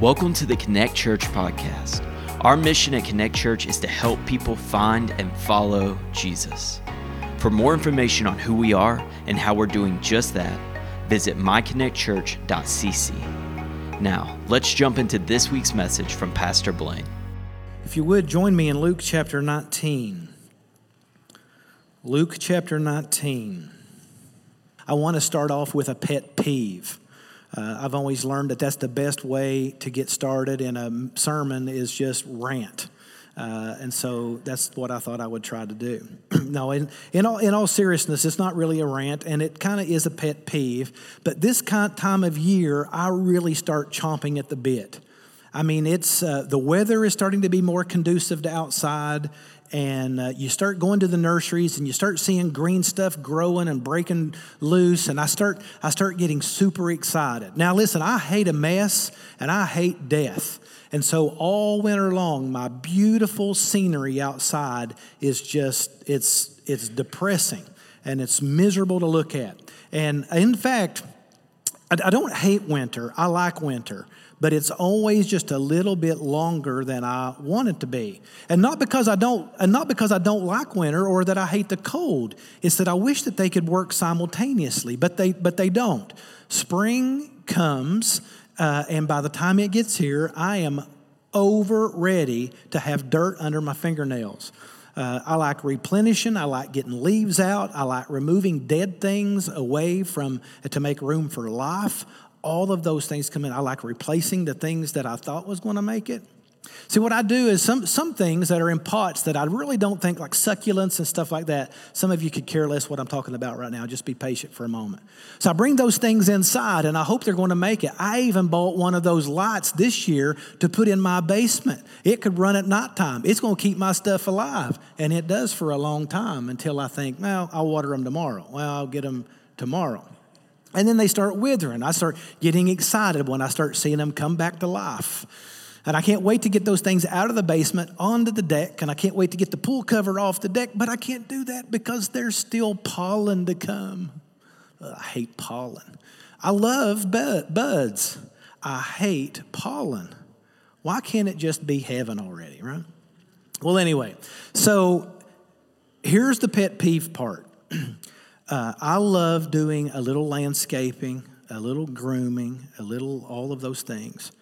Welcome to the Connect Church podcast. Our mission at Connect Church is to help people find and follow Jesus. For more information on who we are and how we're doing just that, visit myconnectchurch.cc. Now, let's jump into this week's message from Pastor Blaine. If you would, join me in Luke chapter 19. Luke chapter 19. I want to start off with a pet peeve. Uh, I've always learned that that's the best way to get started in a sermon is just rant. Uh, and so that's what I thought I would try to do. no, in, in, all, in all seriousness, it's not really a rant, and it kind of is a pet peeve. But this kind time of year, I really start chomping at the bit. I mean, it's uh, the weather is starting to be more conducive to outside and uh, you start going to the nurseries and you start seeing green stuff growing and breaking loose and i start i start getting super excited. Now listen i hate a mess and i hate death. And so all winter long my beautiful scenery outside is just it's it's depressing and it's miserable to look at. And in fact i, I don't hate winter. I like winter but it's always just a little bit longer than I want it to be. And not because I don't and not because I don't like winter or that I hate the cold. It's that I wish that they could work simultaneously, but they but they don't. Spring comes uh, and by the time it gets here, I am over ready to have dirt under my fingernails. Uh, I like replenishing. I like getting leaves out. I like removing dead things away from to make room for life all of those things come in. I like replacing the things that I thought was going to make it. See, what I do is some, some things that are in pots that I really don't think, like succulents and stuff like that, some of you could care less what I'm talking about right now. Just be patient for a moment. So I bring those things inside and I hope they're going to make it. I even bought one of those lights this year to put in my basement. It could run at nighttime, it's going to keep my stuff alive. And it does for a long time until I think, well, I'll water them tomorrow. Well, I'll get them tomorrow. And then they start withering. I start getting excited when I start seeing them come back to life. And I can't wait to get those things out of the basement onto the deck. And I can't wait to get the pool cover off the deck. But I can't do that because there's still pollen to come. Ugh, I hate pollen. I love buds. I hate pollen. Why can't it just be heaven already, right? Well, anyway, so here's the pet peeve part. Uh, I love doing a little landscaping, a little grooming, a little all of those things.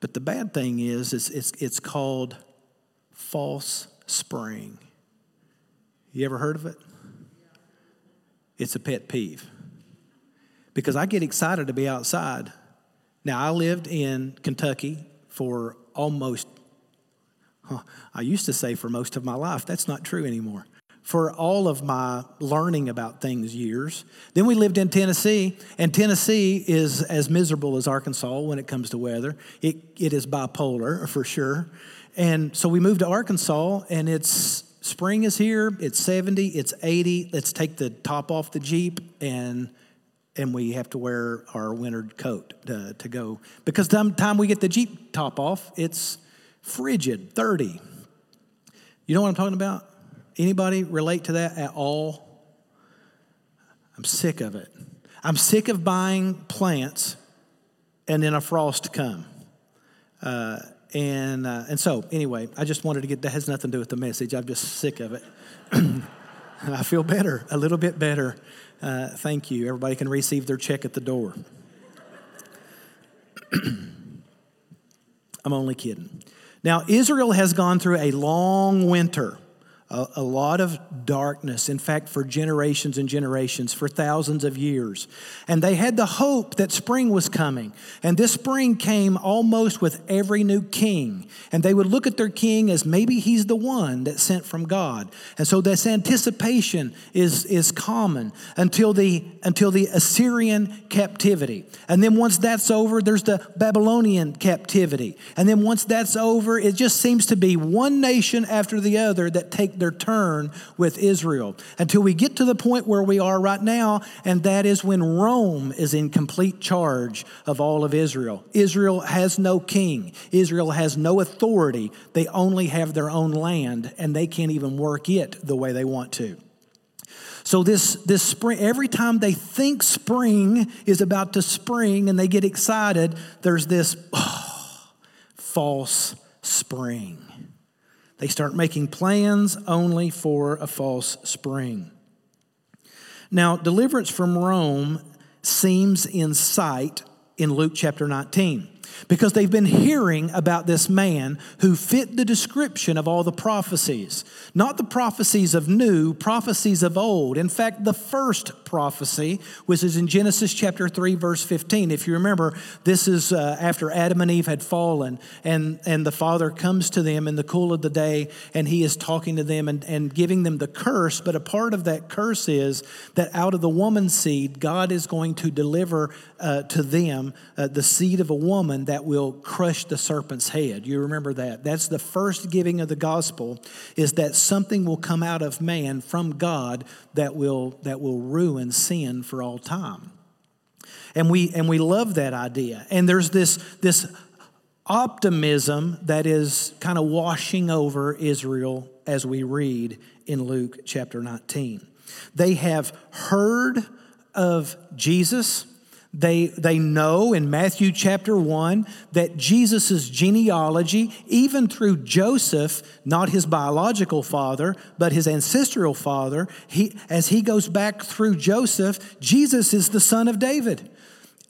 But the bad thing is, is it's, it's called false spring. You ever heard of it? It's a pet peeve. Because I get excited to be outside. Now, I lived in Kentucky for almost, huh, I used to say for most of my life. That's not true anymore for all of my learning about things years. Then we lived in Tennessee, and Tennessee is as miserable as Arkansas when it comes to weather. It, it is bipolar for sure. And so we moved to Arkansas, and it's spring is here, it's 70, it's 80. Let's take the top off the Jeep and and we have to wear our winter coat to, to go. Because the time we get the Jeep top off, it's frigid, 30. You know what I'm talking about? Anybody relate to that at all? I'm sick of it. I'm sick of buying plants and then a frost come. Uh, and, uh, and so, anyway, I just wanted to get that has nothing to do with the message. I'm just sick of it. I feel better, a little bit better. Uh, thank you. Everybody can receive their check at the door. I'm only kidding. Now, Israel has gone through a long winter a, a, lot of darkness, in fact, for generations and generations, for thousands of years. And they had the hope that spring was coming. And this spring came almost with every new king. And they would look at their king as maybe he's the one that sent from God. And so this anticipation is, is common until the, until the Assyrian captivity. And then once that's over, there's the Babylonian captivity. And then once that's over, it just seems to be one nation after the other that take their turn with Israel until we get to the point where we are right now, and that is when Rome is in complete charge of all of Israel. Israel has no king, Israel has no authority. They only have their own land, and they can't even work it the way they want to. So this, this spring, every time they think spring is about to spring and they get excited, there's this, oh, false spring. They start making plans only for a false spring. Now, deliverance from Rome seems in sight in Luke chapter 19 because they've been hearing about this man who fit the description of all the prophecies. Not the prophecies of new, prophecies of old. In fact, the first prophecy, which is in Genesis chapter 3, verse 15. If you remember, this is uh, after Adam and Eve had fallen, and, and the Father comes to them in the cool of the day, and he is talking to them and, and giving them the curse. But a part of that curse is that out of the woman's seed, God is going to deliver uh, to them uh, the seed of a woman that will crush the serpent's head. You remember that. That's the first giving of the gospel is that something will come out of man from God that will that will ruin sin for all time. And we and we love that idea. And there's this this optimism that is kind of washing over Israel as we read in Luke chapter 19. They have heard of Jesus they, they know in Matthew chapter 1 that Jesus' genealogy, even through Joseph, not his biological father, but his ancestral father, he, as he goes back through Joseph, Jesus is the son of David.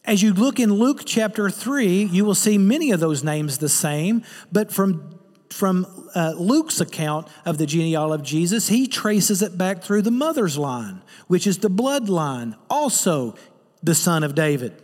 As you look in Luke chapter 3, you will see many of those names the same, but from from uh, Luke's account of the genealogy of Jesus, he traces it back through the mother's line, which is the bloodline, also the son of David.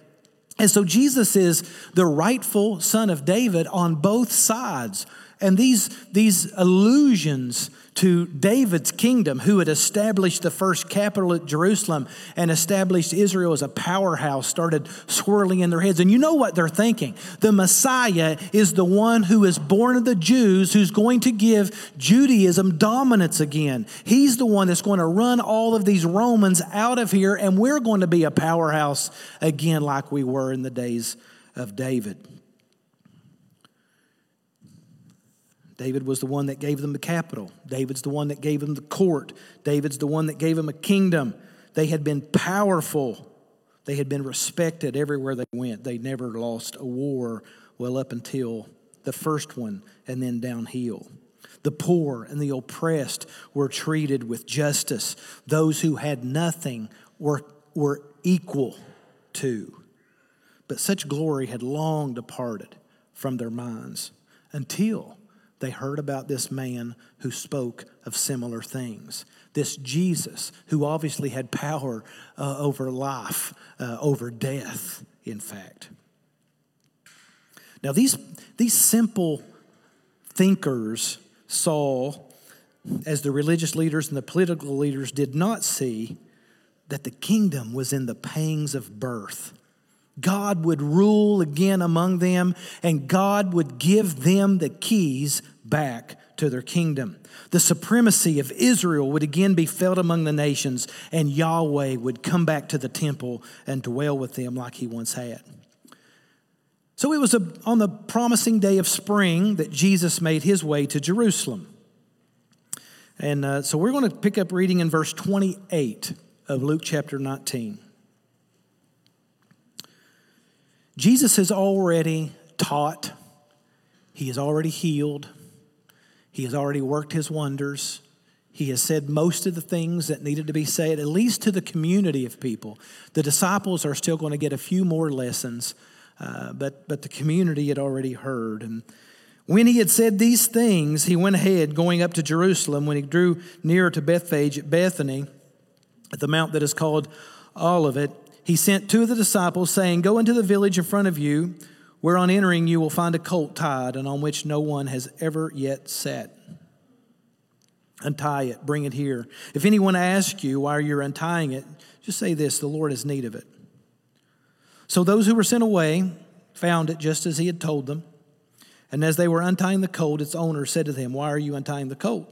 And so Jesus is the rightful son of David on both sides. And these, these allusions to David's kingdom, who had established the first capital at Jerusalem and established Israel as a powerhouse, started swirling in their heads. And you know what they're thinking? The Messiah is the one who is born of the Jews, who's going to give Judaism dominance again. He's the one that's going to run all of these Romans out of here, and we're going to be a powerhouse again, like we were in the days of David. David was the one that gave them the capital. David's the one that gave them the court. David's the one that gave them a kingdom. They had been powerful. They had been respected everywhere they went. They never lost a war, well, up until the first one and then downhill. The poor and the oppressed were treated with justice. Those who had nothing were, were equal to. But such glory had long departed from their minds until they heard about this man who spoke of similar things. This Jesus, who obviously had power uh, over life, uh, over death, in fact. Now, these, these simple thinkers saw, as the religious leaders and the political leaders did not see, that the kingdom was in the pangs of birth. God would rule again among them, and God would give them the keys back to their kingdom. The supremacy of Israel would again be felt among the nations, and Yahweh would come back to the temple and dwell with them like he once had. So it was a, on the promising day of spring that Jesus made his way to Jerusalem. And uh, so we're going to pick up reading in verse 28 of Luke chapter 19. Jesus has already taught, he has already healed, he has already worked his wonders. He has said most of the things that needed to be said, at least to the community of people. The disciples are still going to get a few more lessons, uh, but, but the community had already heard. And when he had said these things, he went ahead, going up to Jerusalem. When he drew near to Bethphage at Bethany, at the mount that is called Olivet, he sent two of the disciples, saying, Go into the village in front of you where on entering you will find a colt tied and on which no one has ever yet sat. Untie it, bring it here. If anyone asks you why you're untying it, just say this the Lord has need of it. So those who were sent away found it just as he had told them. And as they were untying the colt, its owner said to them, Why are you untying the colt?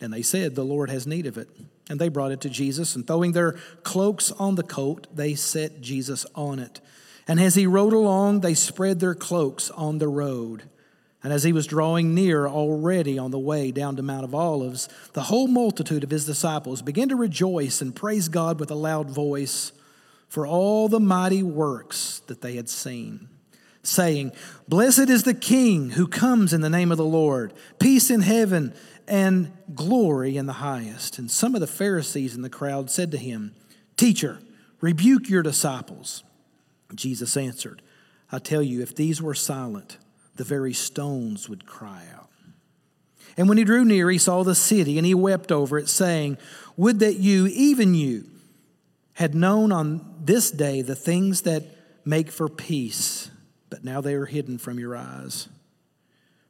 And they said, The Lord has need of it. And they brought it to Jesus, and throwing their cloaks on the colt, they set Jesus on it. And as he rode along, they spread their cloaks on the road. And as he was drawing near already on the way down to Mount of Olives, the whole multitude of his disciples began to rejoice and praise God with a loud voice for all the mighty works that they had seen, saying, Blessed is the King who comes in the name of the Lord, peace in heaven and glory in the highest. And some of the Pharisees in the crowd said to him, Teacher, rebuke your disciples. Jesus answered, I tell you, if these were silent, the very stones would cry out. And when he drew near, he saw the city, and he wept over it, saying, Would that you, even you, had known on this day the things that make for peace but now they are hidden from your eyes.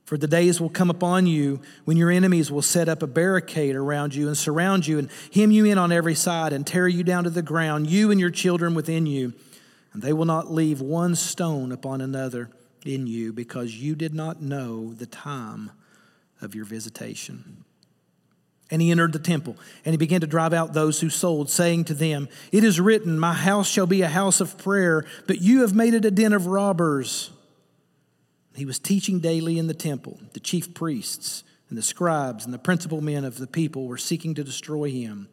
For the days will come upon you when your enemies will set up a barricade around you and surround you and hem you in on every side and tear you down to the ground, you and your children within you. And they will not leave one stone upon another in you because you did not know the time of your visitation. And he entered the temple, and he began to drive out those who sold, saying to them, It is written, My house shall be a house of prayer, but you have made it a den of robbers. He was teaching daily in the temple. The chief priests and the scribes and the principal men of the people were seeking to destroy him,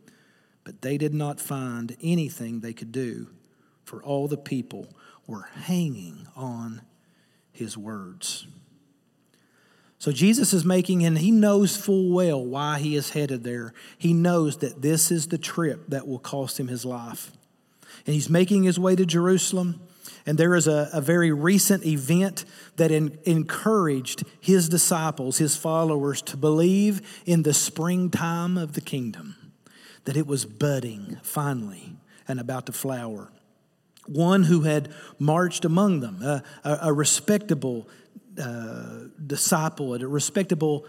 but they did not find anything they could do, for all the people were hanging on his words. So Jesus is making, and he knows full well why he is headed there. He knows that this is the trip that will cost him his life. And he's making his way to Jerusalem. And there is a, a very recent event that in, encouraged his disciples, his followers, to believe in the springtime of the kingdom, that it was budding finally and about to flower. One who had marched among them, a, a, a respectable, uh, disciple, a respectable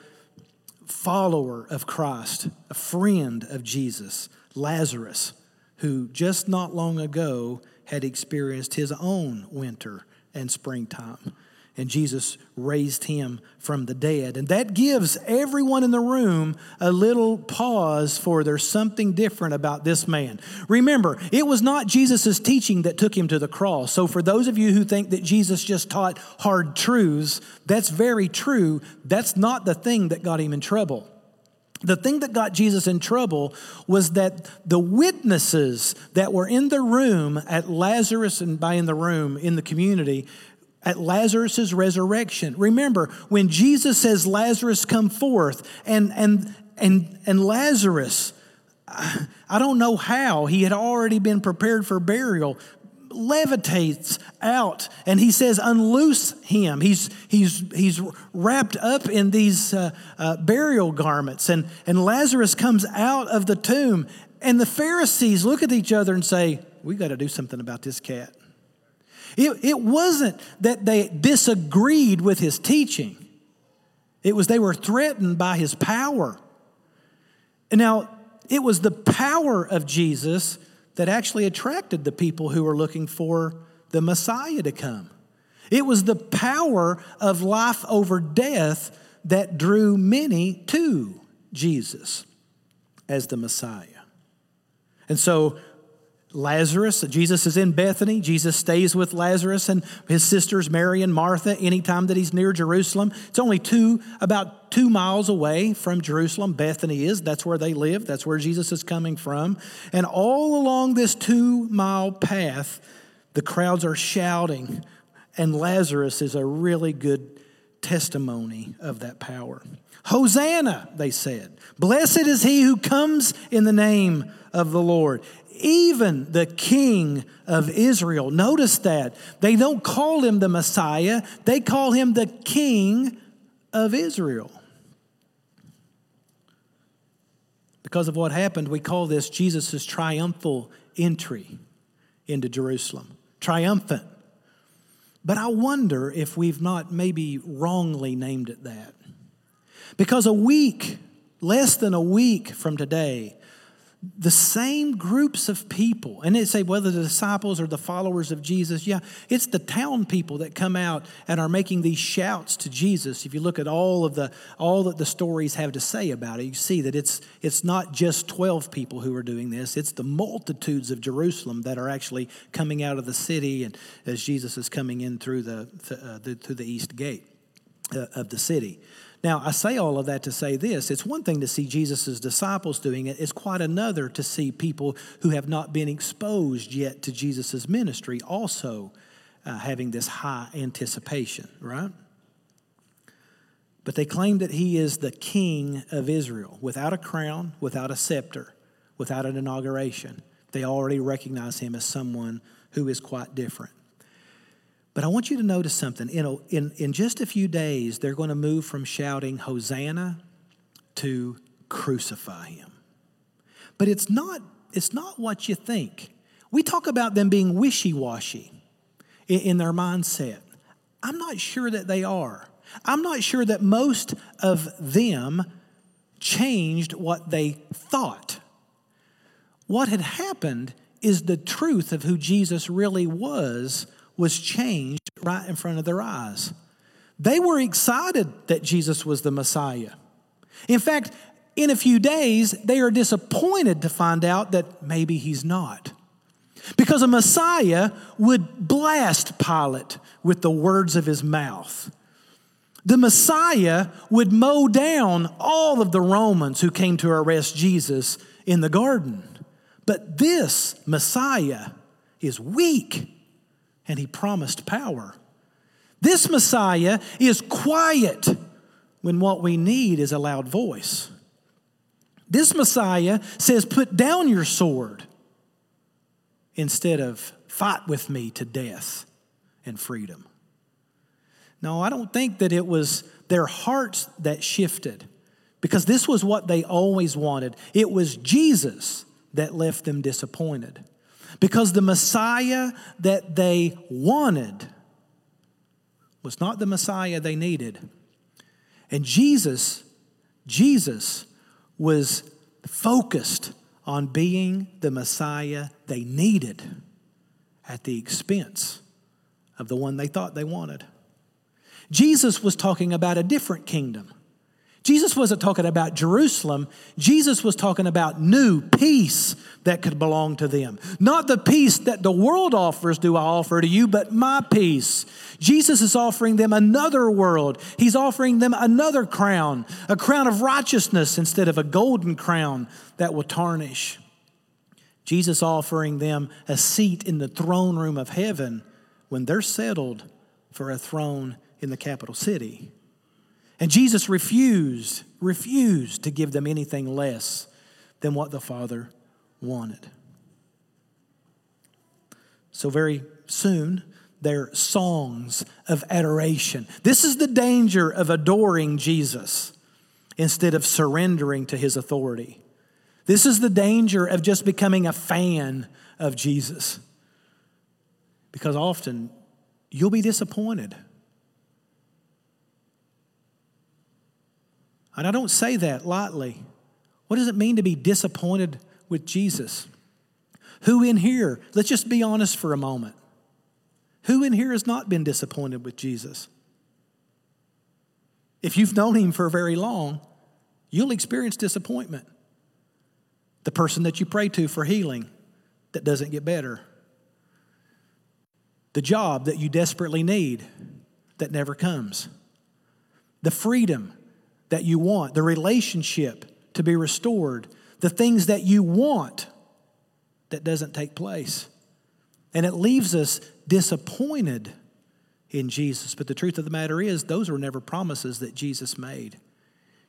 follower of Christ, a friend of Jesus, Lazarus, who just not long ago had experienced his own winter and springtime and Jesus raised him from the dead. And that gives everyone in the room a little pause for there's something different about this man. Remember, it was not Jesus' teaching that took him to the cross. So, for those of you who think that Jesus just taught hard truths, that's very true. That's not the thing that got him in trouble. The thing that got Jesus in trouble was that the witnesses that were in the room at Lazarus and by in the room in the community at Lazarus' resurrection. Remember, when Jesus says, Lazarus, come forth, and, and, and, and Lazarus, I don't know how, he had already been prepared for burial, levitates out and he says unloose him. He's he's he's wrapped up in these uh, uh, burial garments and and lazarus comes out of the tomb and the pharisees look at each other and say we got to do something about this cat. It, it wasn't that they disagreed with his teaching, it was they were threatened by his power. And now, it was the power of Jesus that actually attracted the people who were looking for the Messiah to come. It was the power of life over death that drew many to Jesus as the Messiah. And so Lazarus, Jesus is in Bethany. Jesus stays with Lazarus and his sisters Mary and Martha anytime that he's near Jerusalem. It's only two, about two miles away from Jerusalem. Bethany is. That's where they live. That's where Jesus is coming from. And all along this two mile path, the crowds are shouting. And Lazarus is a really good testimony of that power. Hosanna, they said. Blessed is he who comes in the name of the Lord even the king of Israel. Notice that. They don't call him the Messiah, they call him the king of Israel. Because of what happened, we call this Jesus' triumphal entry into Jerusalem. Triumphant. But I wonder if we've not maybe wrongly named it that. Because a week, less than a week from today, the same groups of people, and they say whether the disciples or the followers of Jesus, yeah, it's the town people that come out and are making these shouts to Jesus. If you look at all of the all that the stories have to say about it, you see that it's it's not just 12 people who are doing this, it's the multitudes of Jerusalem that are actually coming out of the city and as Jesus is coming in through the, uh, the through the east gate of the city. Now, I say all of that to say this it's one thing to see Jesus' disciples doing it, it's quite another to see people who have not been exposed yet to Jesus' ministry also uh, having this high anticipation, right? But they claim that he is the king of Israel without a crown, without a scepter, without an inauguration. They already recognize him as someone who is quite different. But I want you to notice something. You know, in, in just a few days, they're going to move from shouting Hosanna to crucify him. But it's not, it's not what you think. We talk about them being wishy washy in, in their mindset. I'm not sure that they are. I'm not sure that most of them changed what they thought. What had happened is the truth of who Jesus really was was changed right in front of their eyes. They were excited that Jesus was the Messiah. In fact, in a few days, they are disappointed to find out that maybe he's not. Because a Messiah would blast Pilate with the words of his mouth. The Messiah would mow down all of the Romans who came to arrest Jesus in the garden. But this Messiah is weak and he promised power. This Messiah is quiet when what we need is a loud voice. This Messiah says, Put down your sword instead of fight with me to death and freedom. No, I don't think that it was their hearts that shifted because this was what they always wanted. It was Jesus that left them disappointed because the Messiah that they wanted was not the Messiah they needed. And Jesus, Jesus was focused on being the Messiah they needed at the expense of the one they thought they wanted. Jesus was talking about a different kingdom. Jesus wasn't talking about Jerusalem. Jesus was talking about new peace that could belong to them. Not the peace that the world offers, do I offer to you, but my peace. Jesus is offering them another world. He's offering them another crown, a crown of righteousness instead of a golden crown that will tarnish. Jesus offering them a seat in the throne room of heaven when they're settled for a throne in the capital city. And Jesus refused, refused to give them anything less than what the Father wanted. So, very soon, their songs of adoration. This is the danger of adoring Jesus instead of surrendering to his authority. This is the danger of just becoming a fan of Jesus. Because often you'll be disappointed. And I don't say that lightly. What does it mean to be disappointed with Jesus? Who in here, let's just be honest for a moment, who in here has not been disappointed with Jesus? If you've known him for very long, you'll experience disappointment. The person that you pray to for healing that doesn't get better. The job that you desperately need that never comes. The freedom that you want, the relationship to be restored, the things that you want that doesn't take place. And it leaves us disappointed in Jesus. But the truth of the matter is, those were never promises that Jesus made.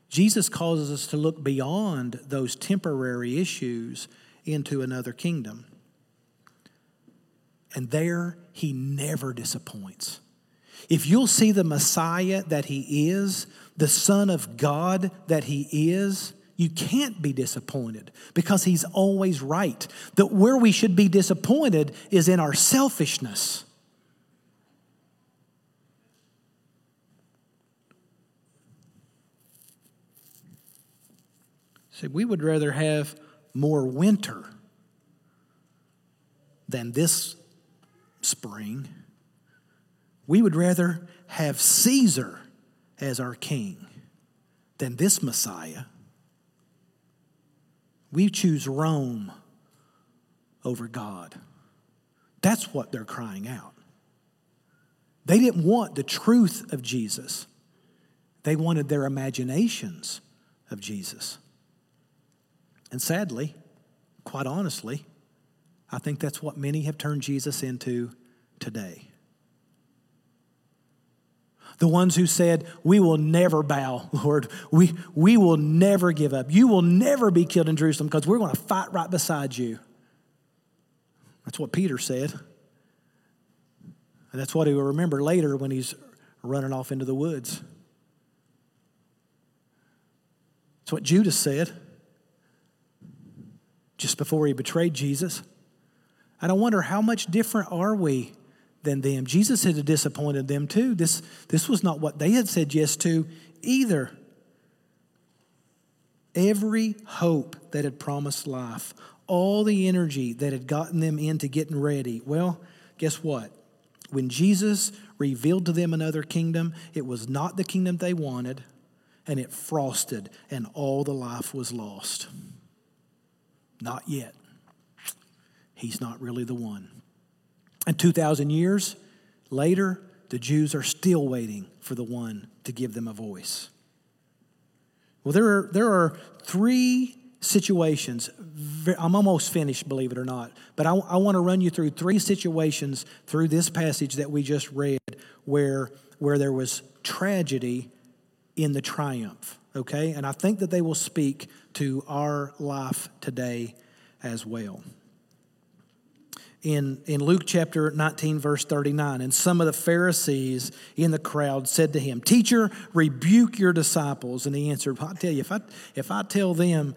Jesus causes us to look beyond those temporary issues into another kingdom. And there, he never disappoints. If you'll see the Messiah that he is, the Son of God that he is, you can't be disappointed because he's always right. That where we should be disappointed is in our selfishness. See, we would rather have more winter than this spring. We would rather have Caesar as our king than this Messiah. We choose Rome over God. That's what they're crying out. They didn't want the truth of Jesus, they wanted their imaginations of Jesus. And sadly, quite honestly, I think that's what many have turned Jesus into today. The ones who said, We will never bow, Lord. We, we will never give up. You will never be killed in Jerusalem because we're going to fight right beside you. That's what Peter said. And that's what he will remember later when he's running off into the woods. That's what Judas said just before he betrayed Jesus. And I wonder how much different are we than them? Jesus had disappointed them too. This, this was not what they had said yes to either. Every hope that had promised life, all the energy that had gotten them into getting ready, well, guess what? When Jesus revealed to them another kingdom, it was not the kingdom they wanted, and it frosted, and all the life was lost. Not yet. He's not really the one. And 2,000 years later, the Jews are still waiting for the one to give them a voice. Well, there are, there are three situations. I'm almost finished, believe it or not. But I, I want to run you through three situations through this passage that we just read where, where there was tragedy in the triumph, okay? And I think that they will speak to our life today as well in, in Luke chapter 19, verse 39. And some of the Pharisees in the crowd said to him, Teacher, rebuke your disciples. And he answered, I tell you, if I, if I tell them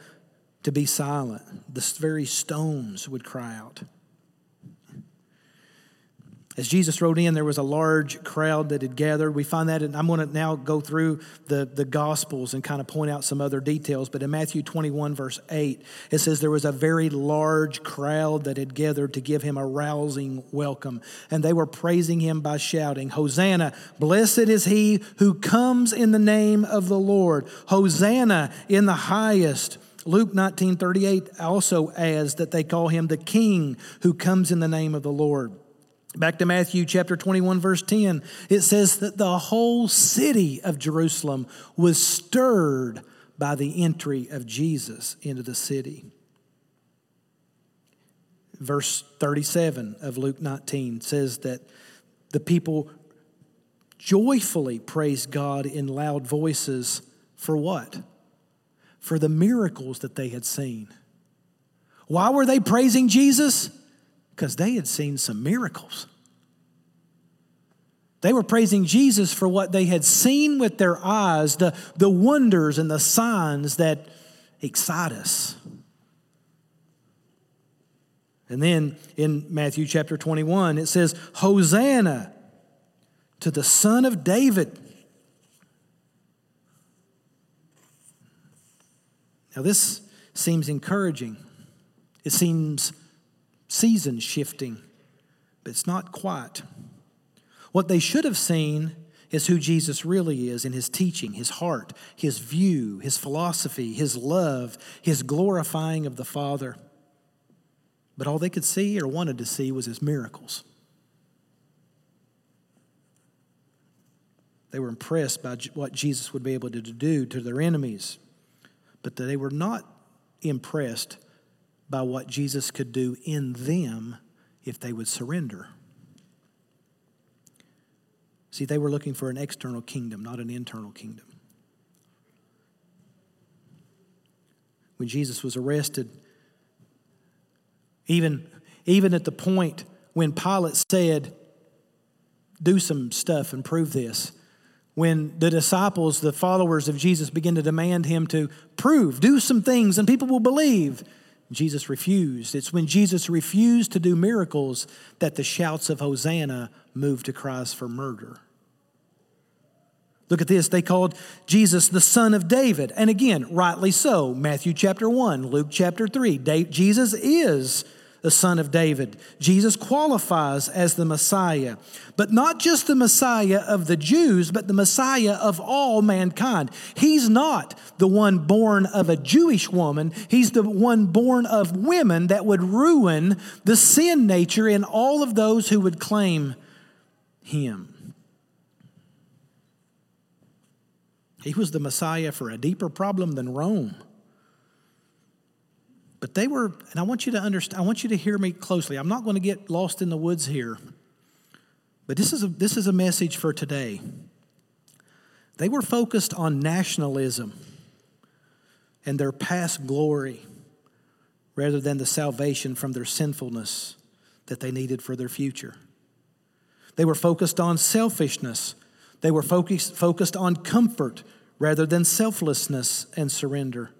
to be silent, the very stones would cry out. As Jesus rode in, there was a large crowd that had gathered. We find that, and I'm going to now go through the, the Gospels and kind of point out some other details. But in Matthew 21, verse 8, it says there was a very large crowd that had gathered to give him a rousing welcome. And they were praising him by shouting, Hosanna, blessed is he who comes in the name of the Lord. Hosanna in the highest. Luke 19, 38 also adds that they call him the King who comes in the name of the Lord. Back to Matthew chapter 21, verse 10, it says that the whole city of Jerusalem was stirred by the entry of Jesus into the city. Verse 37 of Luke 19 says that the people joyfully praised God in loud voices for what? For the miracles that they had seen. Why were they praising Jesus? Because they had seen some miracles. They were praising Jesus for what they had seen with their eyes, the, the wonders and the signs that excite us. And then in Matthew chapter 21, it says, Hosanna to the Son of David. Now, this seems encouraging. It seems season shifting, but it's not quite. What they should have seen is who Jesus really is in his teaching, his heart, his view, his philosophy, his love, his glorifying of the Father. But all they could see or wanted to see was his miracles. They were impressed by what Jesus would be able to do to their enemies, but they were not impressed by what Jesus could do in them if they would surrender. See, they were looking for an external kingdom, not an internal kingdom. When Jesus was arrested, even, even at the point when Pilate said, Do some stuff and prove this, when the disciples, the followers of Jesus, began to demand him to prove, do some things, and people will believe. Jesus refused. It's when Jesus refused to do miracles that the shouts of Hosanna moved to cries for murder. Look at this. They called Jesus the Son of David. And again, rightly so. Matthew chapter 1, Luke chapter 3. Jesus is the son of David. Jesus qualifies as the Messiah, but not just the Messiah of the Jews, but the Messiah of all mankind. He's not the one born of a Jewish woman, he's the one born of women that would ruin the sin nature in all of those who would claim him. He was the Messiah for a deeper problem than Rome. But they were, and I want you to understand, I want you to hear me closely. I'm not going to get lost in the woods here. But this is a, this is a message for today. They were focused on nationalism and their past glory rather than the salvation from their sinfulness that they needed for their future. They were focused on selfishness. They were focused, focused on comfort rather than selflessness and surrender.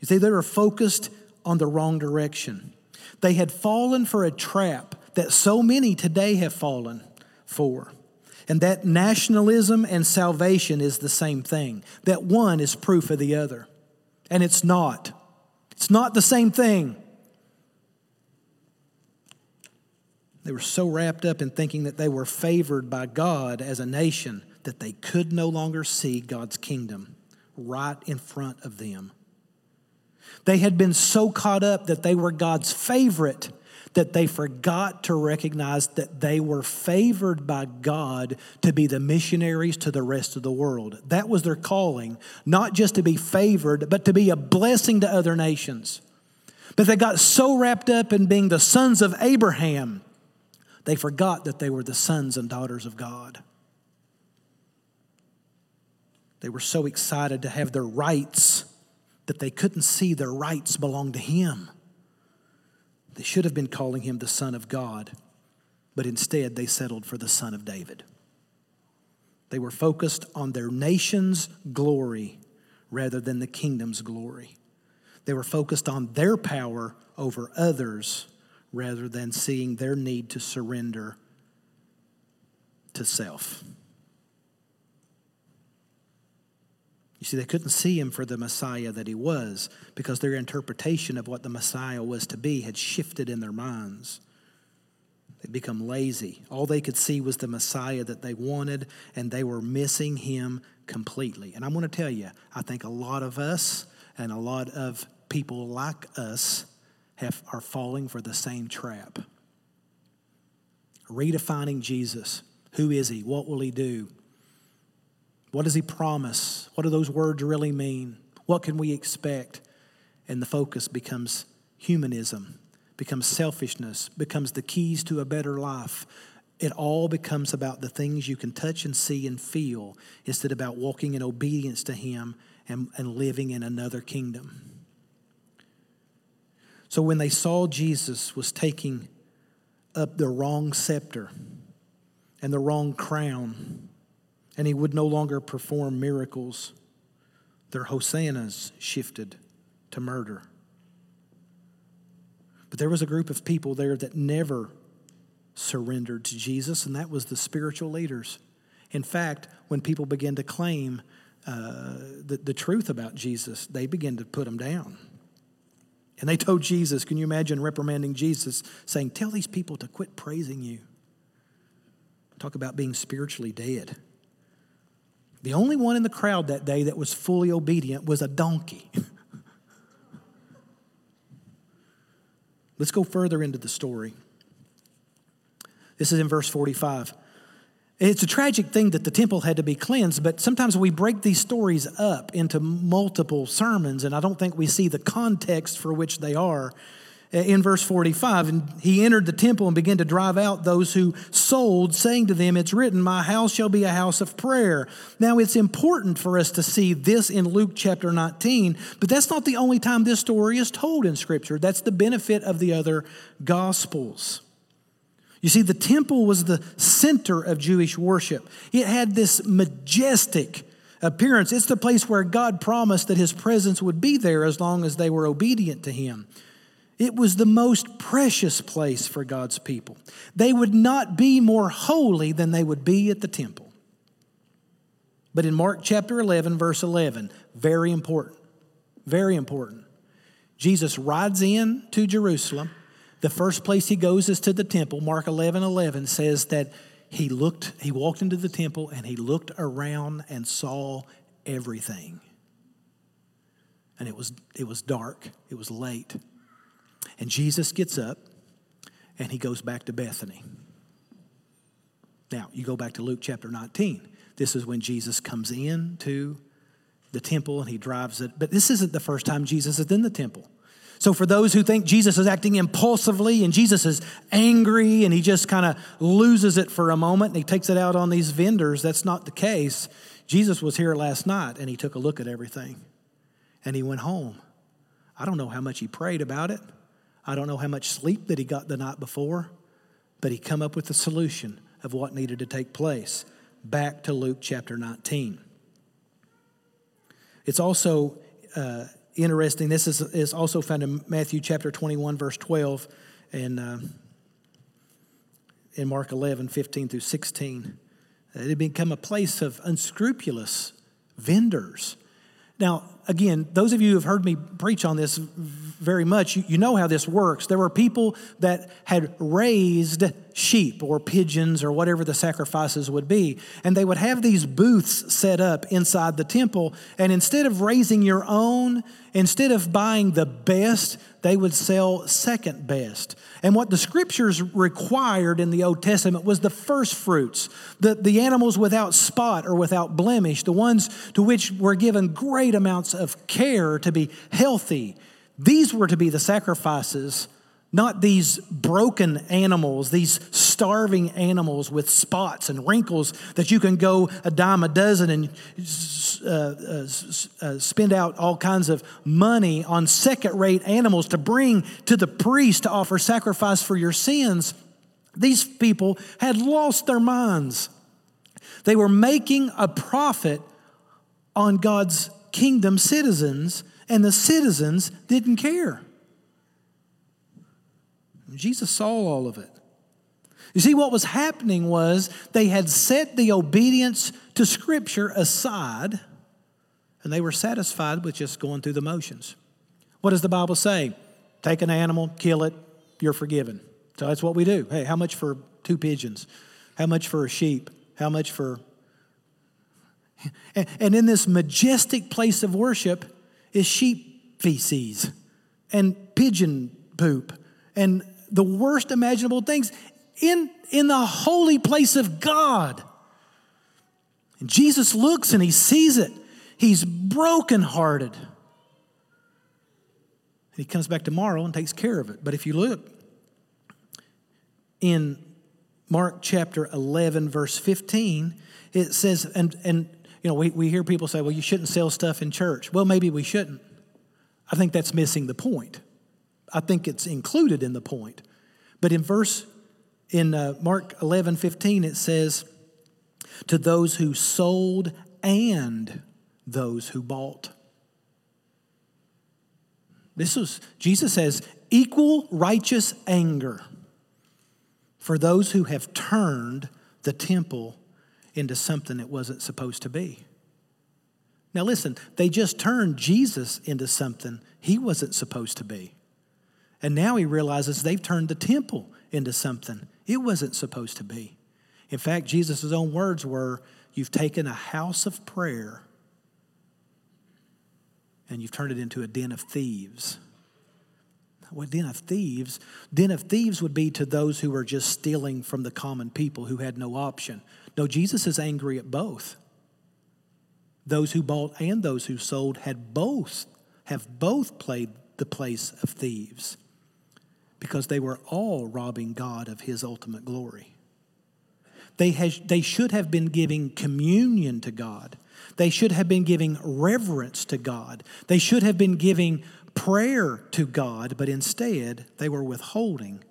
You see, they were focused on the wrong direction. They had fallen for a trap that so many today have fallen for. And that nationalism and salvation is the same thing, that one is proof of the other. And it's not. It's not the same thing. They were so wrapped up in thinking that they were favored by God as a nation that they could no longer see God's kingdom right in front of them. They had been so caught up that they were God's favorite that they forgot to recognize that they were favored by God to be the missionaries to the rest of the world. That was their calling, not just to be favored, but to be a blessing to other nations. But they got so wrapped up in being the sons of Abraham, they forgot that they were the sons and daughters of God. They were so excited to have their rights that they couldn't see their rights belong to Him. They should have been calling him the Son of God, but instead they settled for the Son of David. They were focused on their nation's glory rather than the kingdom's glory. They were focused on their power over others rather than seeing their need to surrender to self. You see, they couldn't see him for the Messiah that he was because their interpretation of what the Messiah was to be had shifted in their minds. They'd become lazy. All they could see was the Messiah that they wanted, and they were missing him completely. And I'm going to tell you, I think a lot of us and a lot of people like us have, are falling for the same trap. Redefining Jesus. Who is he? What will he do? What does he promise? What do those words really mean? What can we expect? And the focus becomes humanism, becomes selfishness, becomes the keys to a better life. It all becomes about the things you can touch and see and feel instead about walking in obedience to him and, and living in another kingdom. So when they saw Jesus was taking up the wrong scepter and the wrong crown, and he would no longer perform miracles. Their hosannas shifted to murder. But there was a group of people there that never surrendered to Jesus, and that was the spiritual leaders. In fact, when people began to claim uh, the, the truth about Jesus, they began to put him down. And they told Jesus, can you imagine reprimanding Jesus, saying, Tell these people to quit praising you? Talk about being spiritually dead. The only one in the crowd that day that was fully obedient was a donkey. Let's go further into the story. This is in verse 45. It's a tragic thing that the temple had to be cleansed, but sometimes we break these stories up into multiple sermons, and I don't think we see the context for which they are Uh, in verse 45 and he entered the temple and began to drive out those who sold saying to them it's written my house shall be a house of prayer. Now it's important for us to see this in luke chapter 19 but that's not the only time this story is told in scripture. That's the benefit of the other gospels. You see the temple was the center of jewish worship. It had this majestic appearance. It's the place where god promised that his presence would be there as long as they were obedient to him it was the most precious place for God's people. They would not be more holy than they would be at the temple. But in Mark chapter 11, verse 11, very important, very important. Jesus rides in to Jerusalem. The first place he goes is to the temple. Mark 11, 11 says that he looked, he walked into the temple and he looked around and saw everything. And it was, it was dark, it was late. And Jesus gets up and he goes back to Bethany. Now, you go back to Luke chapter 19. This is when Jesus comes in to the temple and he drives it. But this isn't the first time Jesus is in the temple. So, for those who think Jesus is acting impulsively and Jesus is angry and he just kind of loses it for a moment and he takes it out on these vendors, that's not the case. Jesus was here last night and he took a look at everything and he went home. I don't know how much he prayed about it. I don't know how much sleep that he got the night before, but he come up with a solution of what needed to take place. Back to Luke chapter 19. It's also uh, interesting. This is, is also found in Matthew chapter 21, verse 12, and uh, in Mark 11, 15 through 16. It had become a place of unscrupulous vendors. Now, again, those of you who have heard me preach on this very much, you, you, know how this works. There were people that had raised sheep or pigeons or whatever the sacrifices would be, and they would have these booths set up inside the temple. And instead of raising your own, instead of buying the best, they would sell second best. And what the scriptures required in the Old Testament was the first fruits, the, the animals without spot or without blemish, the ones to which were given great amounts of care to be healthy. These were to be the sacrifices, not these broken animals, these starving animals with spots and wrinkles that you can go a dime a dozen and uh, uh, uh, spend out all kinds of money on second rate animals to bring to the priest to offer sacrifice for your sins. These people had lost their minds. They were making a profit on God's kingdom citizens, and the citizens didn't care. Jesus saw all of it. You see, what was happening was they had set the obedience to Scripture aside, and they were satisfied with just going through the motions. What does the Bible say? Take an animal, kill it, you're forgiven. So that's what we do. Hey, how much for two pigeons? How much for a sheep? How much for and in this majestic place of worship is sheep feces and pigeon poop and the worst imaginable things in, in the holy place of God. And Jesus looks and he sees it. He's brokenhearted. And he comes back tomorrow and takes care of it. But if you look in Mark chapter 11, verse 15, it says, and, and you know, we, we hear people say, well, you shouldn't sell stuff in church. Well, maybe we shouldn't. I think that's missing the point. I think it's included in the point. But in verse, in uh, Mark 11, 15, it says, to those who sold and those who bought. This was, Jesus says, equal righteous anger for those who have turned the temple into something it wasn't supposed to be. Now, listen, they just turned Jesus into something he wasn't supposed to be. And now he realizes they've turned the temple into something it wasn't supposed to be. In fact, Jesus' own words were You've taken a house of prayer and you've turned it into a den of thieves. What den of thieves? Den of thieves would be to those who were just stealing from the common people who had no option. No, Jesus is angry at both. Those who bought and those who sold had both, have both played the place of thieves because they were all robbing God of his ultimate glory. They, has, they should have been giving communion to God. They should have been giving reverence to God. They should have been giving prayer to God, but instead they were withholding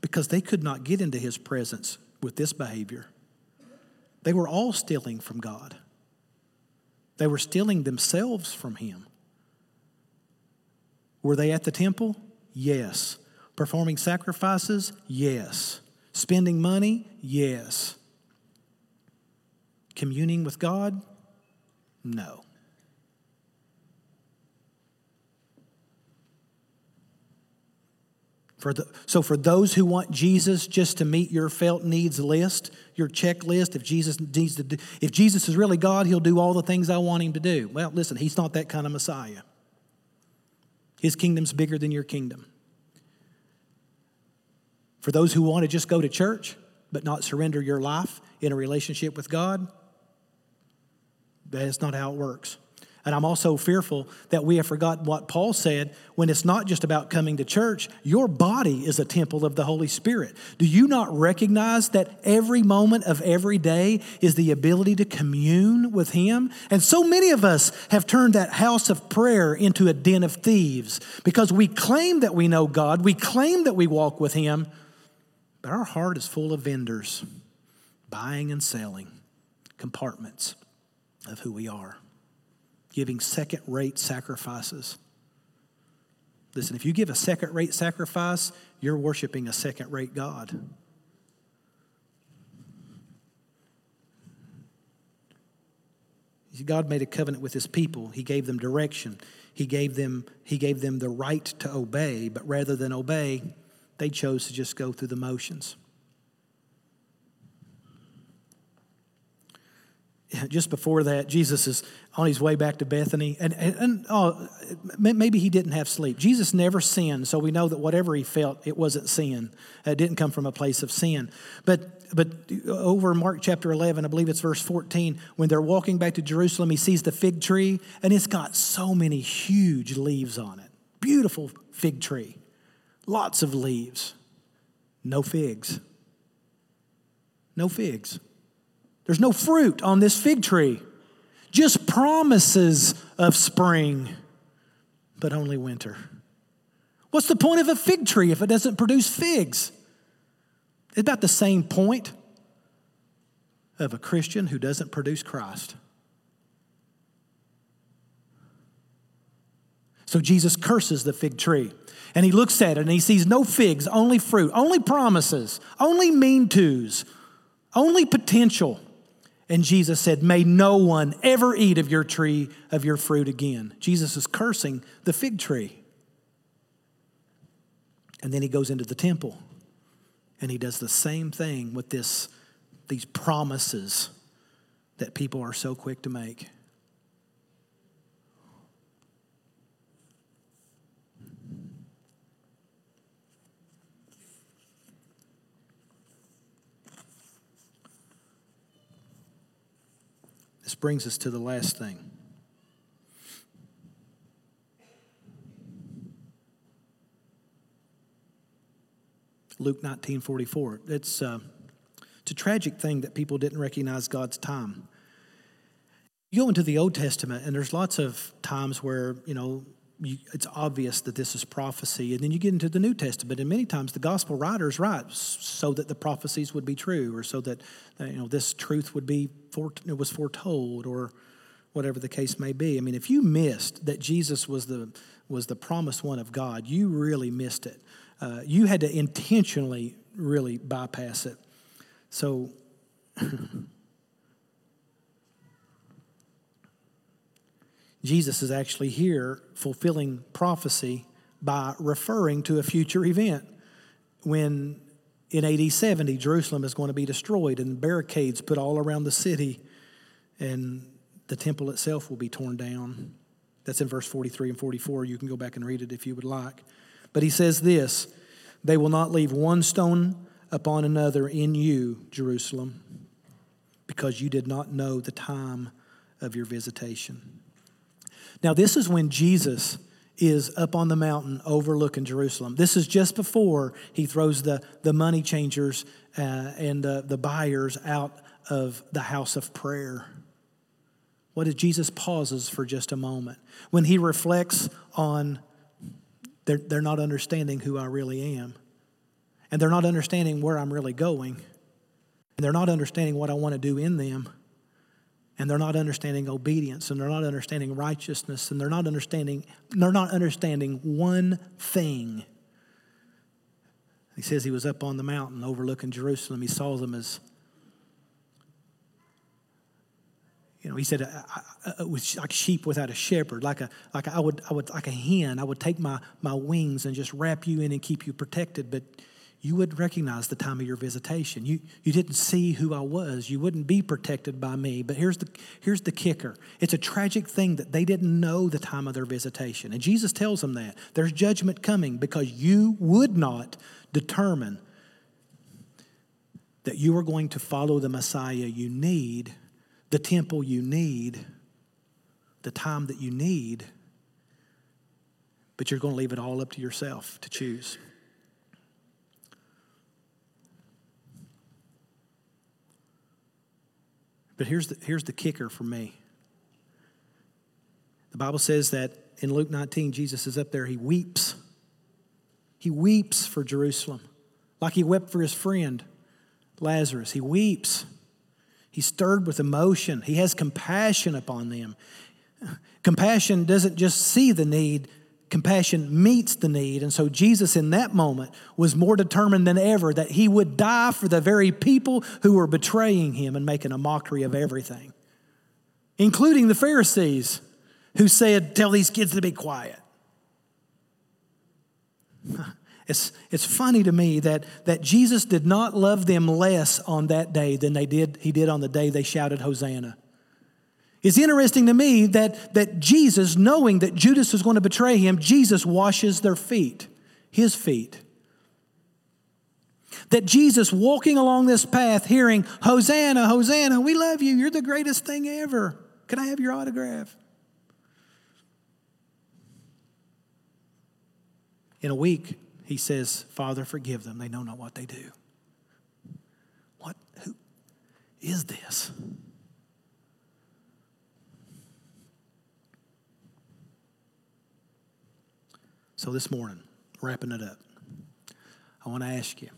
because they could not get into his presence with this behavior. They were all stealing from God, they were stealing themselves from Him. Were they at the temple? Yes. Performing sacrifices? Yes. Spending money? Yes. Communing with God? No. For the, so, for those who want Jesus just to meet your felt needs list, your checklist, if Jesus needs to do, if Jesus is really God, he'll do all the things I want him to do. Well, listen, he's not that kind of Messiah. His kingdom's bigger than your kingdom. For those who want to just go to church but not surrender your life in a relationship with God, that's not how it works. And I'm also fearful that we have forgotten what Paul said when it's not just about coming to church, your body is a temple of the Holy Spirit. Do you not recognize that every moment of every day is the ability to commune with Him? And so many of us have turned that house of prayer into a den of thieves because we claim that we know God, we claim that we walk with Him, but our heart is full of vendors buying and selling compartments of who we are giving second rate sacrifices. Listen, if you give a second rate sacrifice, you're worshiping a second rate God. God made a covenant with his people. He gave them direction. He gave them, he gave them the right to obey, but rather than obey, they chose to just go through the motions. just before that, Jesus is on his way back to Bethany, and, and, and oh, maybe he didn't have sleep. Jesus never sinned, so we know that whatever he felt, it wasn't sin. It didn't come from a place of sin. But, but over Mark chapter 11, I believe it's verse 14, when they're walking back to Jerusalem, he sees the fig tree, and it's got so many huge leaves on it. Beautiful fig tree, lots of leaves, no figs. No figs. There's no fruit on this fig tree, just promises of spring, but only winter. What's the point of a fig tree if it doesn't produce figs? It's about the same point of a Christian who doesn't produce Christ. So Jesus curses the fig tree. And he looks at it and he sees no figs, only fruit, only promises, only mean tos, only potential. And Jesus said, May no one ever eat of your tree, of your fruit again. Jesus is cursing the fig tree. And then he goes into the temple and he does the same thing with this, these promises that people are so quick to make. This brings us to the last thing. Luke 19 44. It's, uh, it's a tragic thing that people didn't recognize God's time. You go into the Old Testament, and there's lots of times where, you know, you, it's obvious that this is prophecy. And then you get into the New Testament, and many times the gospel writers write so that the prophecies would be true, or so that you know this truth would be it was foretold, or whatever the case may be. I mean, if you missed that Jesus was the was the promised one of God, you really missed it. Uh, you had to intentionally really bypass it. So. Jesus is actually here fulfilling prophecy by referring to a future event when in AD 70 Jerusalem is going to be destroyed and barricades put all around the city and the temple itself will be torn down. That's in verse 43 and 44. You can go back and read it if you would like. But he says this They will not leave one stone upon another in you, Jerusalem, because you did not know the time of your visitation. Now, this is when Jesus is up on the mountain overlooking Jerusalem. This is just before he throws the, the money changers uh, and the, the buyers out of the house of prayer. What if Jesus pauses for just a moment? When he reflects on, they're, they're not understanding who I really am, and they're not understanding where I'm really going, and they're not understanding what I want to do in them and they're not understanding obedience and they're not understanding righteousness and they're not understanding they're not understanding one thing. He says he was up on the mountain overlooking jerusalem. He saw them as you know he said it was like sheep without a shepherd like a like I would I would like a hen. I would take my my wings and just wrap you in and keep you protected. But you wouldn't recognize the time of your visitation. You, you didn't see who I was. You wouldn't be protected by me. But here's the, here's the kicker it's a tragic thing that they didn't know the time of their visitation. And Jesus tells them that. There's judgment coming because you would not determine that you are going to follow the Messiah you need, the temple you need, the time that you need, but you're going to leave it all up to yourself to choose. But here's the, here's the kicker for me. The Bible says that in Luke 19, Jesus is up there, he weeps. He weeps for Jerusalem, like he wept for his friend Lazarus. He weeps. He's stirred with emotion. He has compassion upon them. Compassion doesn't just see the need, compassion meets the need. And so Jesus, in that moment, was more determined than ever that he would die for the very people who were betraying him and making a mockery of everything, including the Pharisees who said, Tell these kids to be quiet. It's, it's funny to me that, that Jesus did not love them less on that day than they did, he did on the day they shouted, Hosanna. It's interesting to me that, that Jesus, knowing that Judas was going to betray him, Jesus washes their feet, his feet. That Jesus, walking along this path, hearing, Hosanna, Hosanna, we love you, you're the greatest thing ever. Can I have your autograph? In a week, he says, Father, forgive them. They know not what they do. What? Who is this? So, this morning, wrapping it up, I want to ask you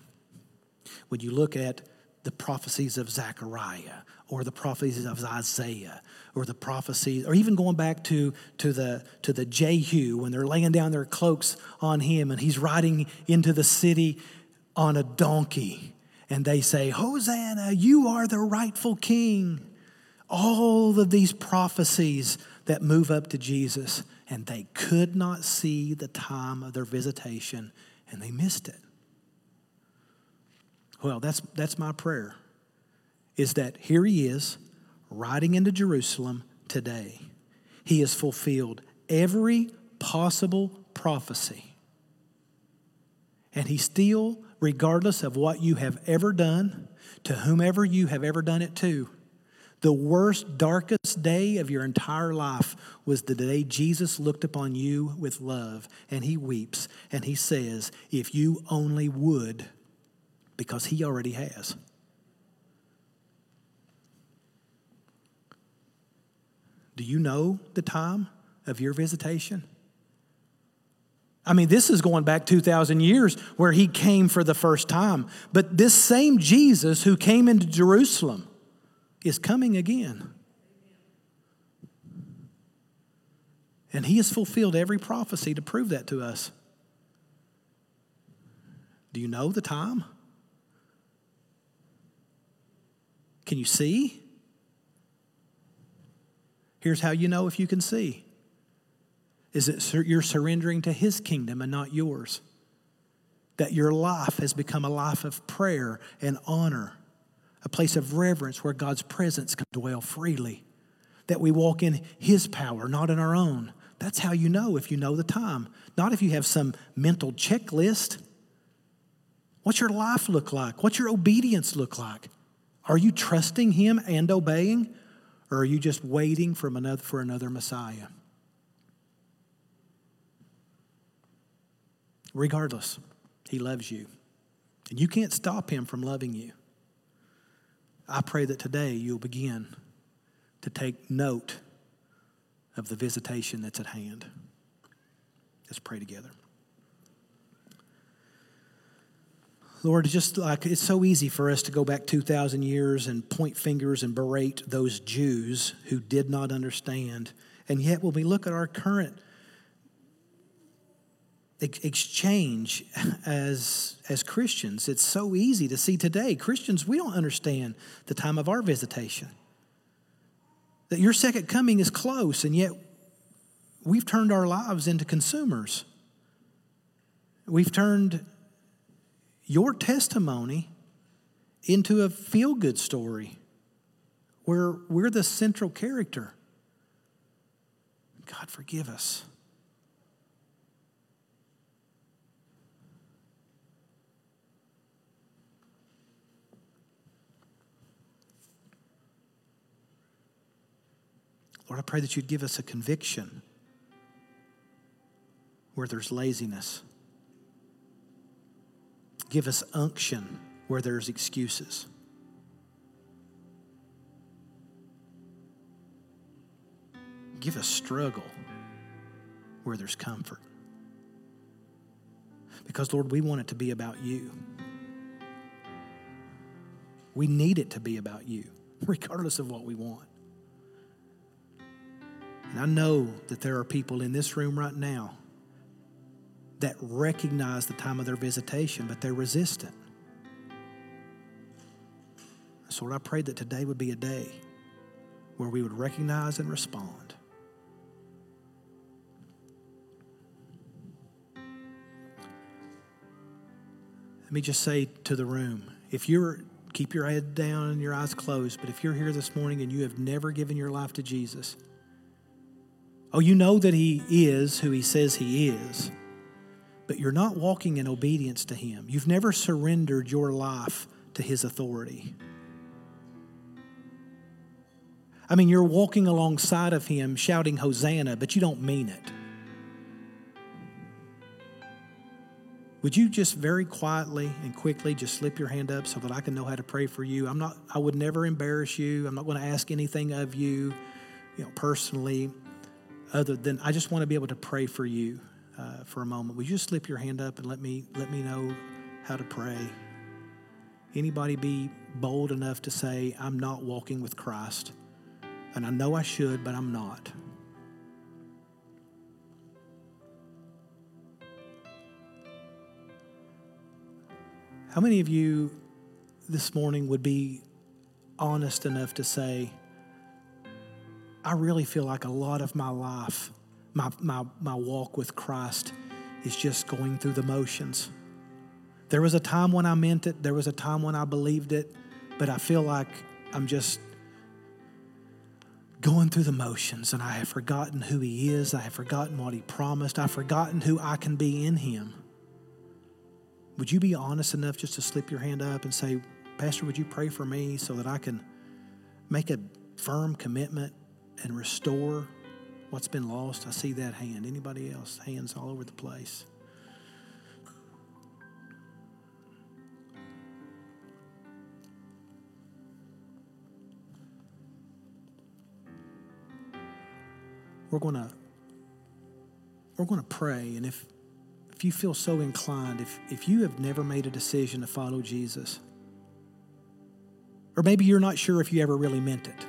would you look at the prophecies of Zechariah or the prophecies of Isaiah or the prophecies, or even going back to, to, the, to the Jehu when they're laying down their cloaks on him and he's riding into the city on a donkey. And they say, Hosanna, you are the rightful king. All of these prophecies that move up to Jesus, and they could not see the time of their visitation, and they missed it. Well, that's, that's my prayer is that here he is riding into Jerusalem today. He has fulfilled every possible prophecy. And he still, regardless of what you have ever done, to whomever you have ever done it to, the worst, darkest day of your entire life was the day Jesus looked upon you with love and he weeps and he says, If you only would, because he already has. Do you know the time of your visitation? I mean, this is going back 2,000 years where he came for the first time. But this same Jesus who came into Jerusalem is coming again. And he has fulfilled every prophecy to prove that to us. Do you know the time? Can you see? Here's how you know if you can see is that you're surrendering to His kingdom and not yours. That your life has become a life of prayer and honor, a place of reverence where God's presence can dwell freely. That we walk in His power, not in our own. That's how you know if you know the time, not if you have some mental checklist. What's your life look like? What's your obedience look like? Are you trusting Him and obeying? Or are you just waiting for another, for another Messiah? Regardless, He loves you. And you can't stop Him from loving you. I pray that today you'll begin to take note of the visitation that's at hand. Let's pray together. Lord, just like it's so easy for us to go back 2,000 years and point fingers and berate those Jews who did not understand. And yet, when we look at our current exchange as, as Christians, it's so easy to see today. Christians, we don't understand the time of our visitation. That your second coming is close, and yet we've turned our lives into consumers. We've turned your testimony into a feel good story where we're the central character. God, forgive us. Lord, I pray that you'd give us a conviction where there's laziness. Give us unction where there's excuses. Give us struggle where there's comfort. Because, Lord, we want it to be about you. We need it to be about you, regardless of what we want. And I know that there are people in this room right now that recognize the time of their visitation, but they're resistant. So, Lord, I pray that today would be a day where we would recognize and respond. Let me just say to the room if you're, keep your head down and your eyes closed, but if you're here this morning and you have never given your life to Jesus, oh, you know that He is who He says He is, but you're not walking in obedience to Him. You've never surrendered your life to His authority. I mean, you're walking alongside of Him shouting Hosanna, but you don't mean it. Would you just very quietly and quickly just slip your hand up so that I can know how to pray for you? I'm not I would never embarrass you. I'm not going to ask anything of you, you know, personally other than I just want to be able to pray for you uh, for a moment. Would you just slip your hand up and let me let me know how to pray? Anybody be bold enough to say I'm not walking with Christ? And I know I should, but I'm not. How many of you this morning would be honest enough to say, I really feel like a lot of my life, my, my, my walk with Christ, is just going through the motions? There was a time when I meant it, there was a time when I believed it, but I feel like I'm just going through the motions and I have forgotten who He is, I have forgotten what He promised, I've forgotten who I can be in Him. Would you be honest enough just to slip your hand up and say, Pastor, would you pray for me so that I can make a firm commitment and restore what's been lost? I see that hand. Anybody else? Hands all over the place. We're going to we're going to pray and if if you feel so inclined, if, if you have never made a decision to follow Jesus, or maybe you're not sure if you ever really meant it,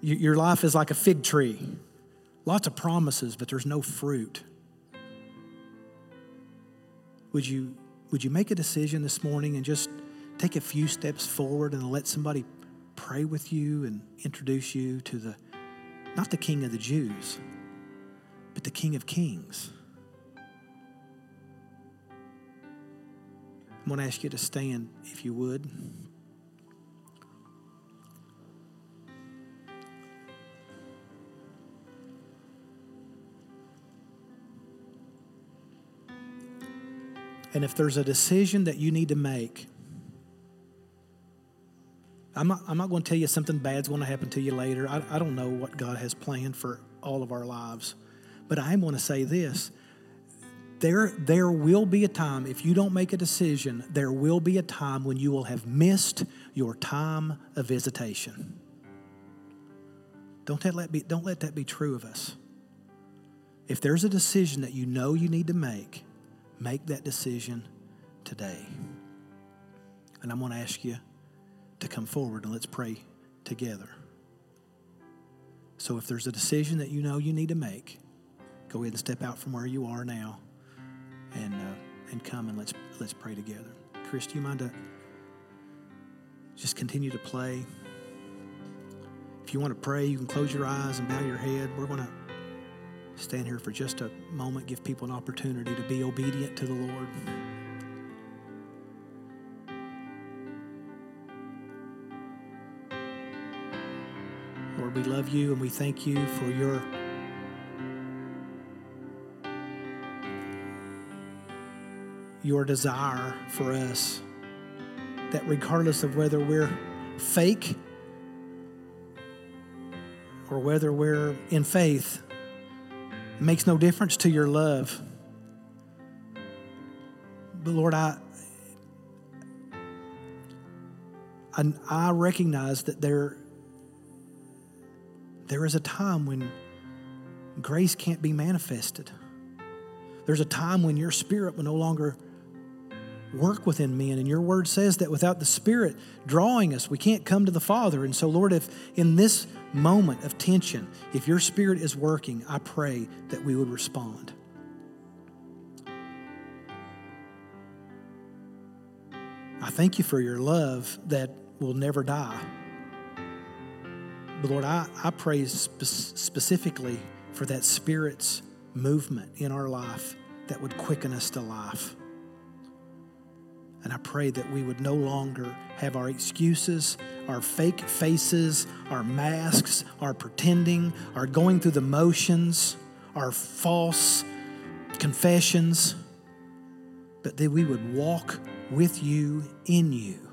your life is like a fig tree lots of promises, but there's no fruit. Would you, would you make a decision this morning and just take a few steps forward and let somebody pray with you and introduce you to the, not the King of the Jews, but the King of Kings. I'm going to ask you to stand if you would. And if there's a decision that you need to make, I'm not, I'm not going to tell you something bad's going to happen to you later. I, I don't know what God has planned for all of our lives. But I want to say this there, there will be a time, if you don't make a decision, there will be a time when you will have missed your time of visitation. Don't that let, be, don't let that be true of us. If there's a decision that you know you need to make, make that decision today. And I'm going to ask you to come forward and let's pray together. So if there's a decision that you know you need to make, go ahead and step out from where you are now and, uh, and come and let's, let's pray together. Chris, do you mind to just continue to play? If you want to pray, you can close your eyes and bow your head. We're going to stand here for just a moment, give people an opportunity to be obedient to the Lord. Lord, we love you and we thank you for your your desire for us. That regardless of whether we're fake or whether we're in faith makes no difference to your love. But Lord, I, I, I recognize that there, there is a time when grace can't be manifested. There's a time when your spirit will no longer work within men. And your word says that without the Spirit drawing us, we can't come to the Father. And so, Lord, if in this moment of tension, if your Spirit is working, I pray that we would respond. I thank you for your love that will never die. But Lord, I, I pray spe- specifically for that Spirit's movement in our life that would quicken us to life. And I pray that we would no longer have our excuses, our fake faces, our masks, our pretending, our going through the motions, our false confessions, but that we would walk with you in you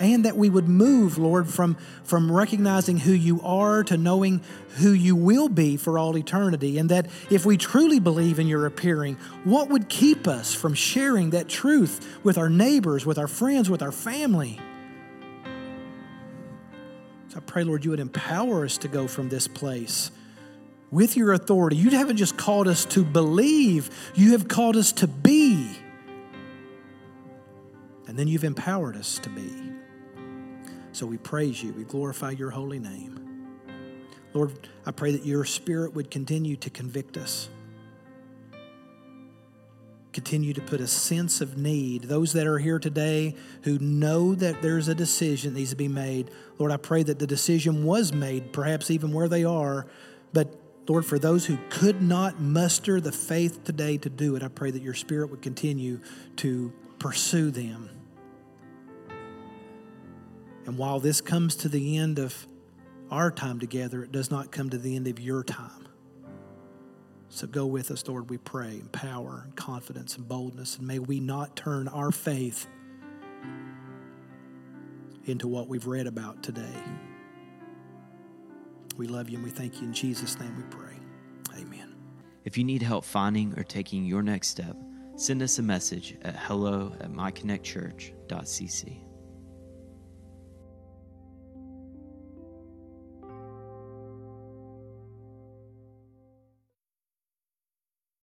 and that we would move, Lord, from, from recognizing who you are to knowing who you will be for all eternity. And that if we truly believe in your appearing, what would keep us from sharing that truth with our neighbors, with our friends, with our family? So I pray, Lord, you would empower us to go from this place with your authority. You haven't just called us to believe, you have called us to be. And then you've empowered us to be. So we praise you. We glorify your holy name. Lord, I pray that your spirit would continue to convict us. Continue to put a sense of need. Those that are here today who know that there's a decision that needs to be made, Lord, I pray that the decision was made, perhaps even where they are. But Lord, for those who could not muster the faith today to do it, I pray that your spirit would continue to pursue them and while this comes to the end of our time together, it does not come to the end of your time. So go with us, Lord, we pray, in power and confidence and boldness. And may we not turn our faith into what we've read about today. We love you and we thank you. In Jesus' name we pray. Amen. If you need help finding or taking your next step, send us a message at hello at myconnectchurch.cc.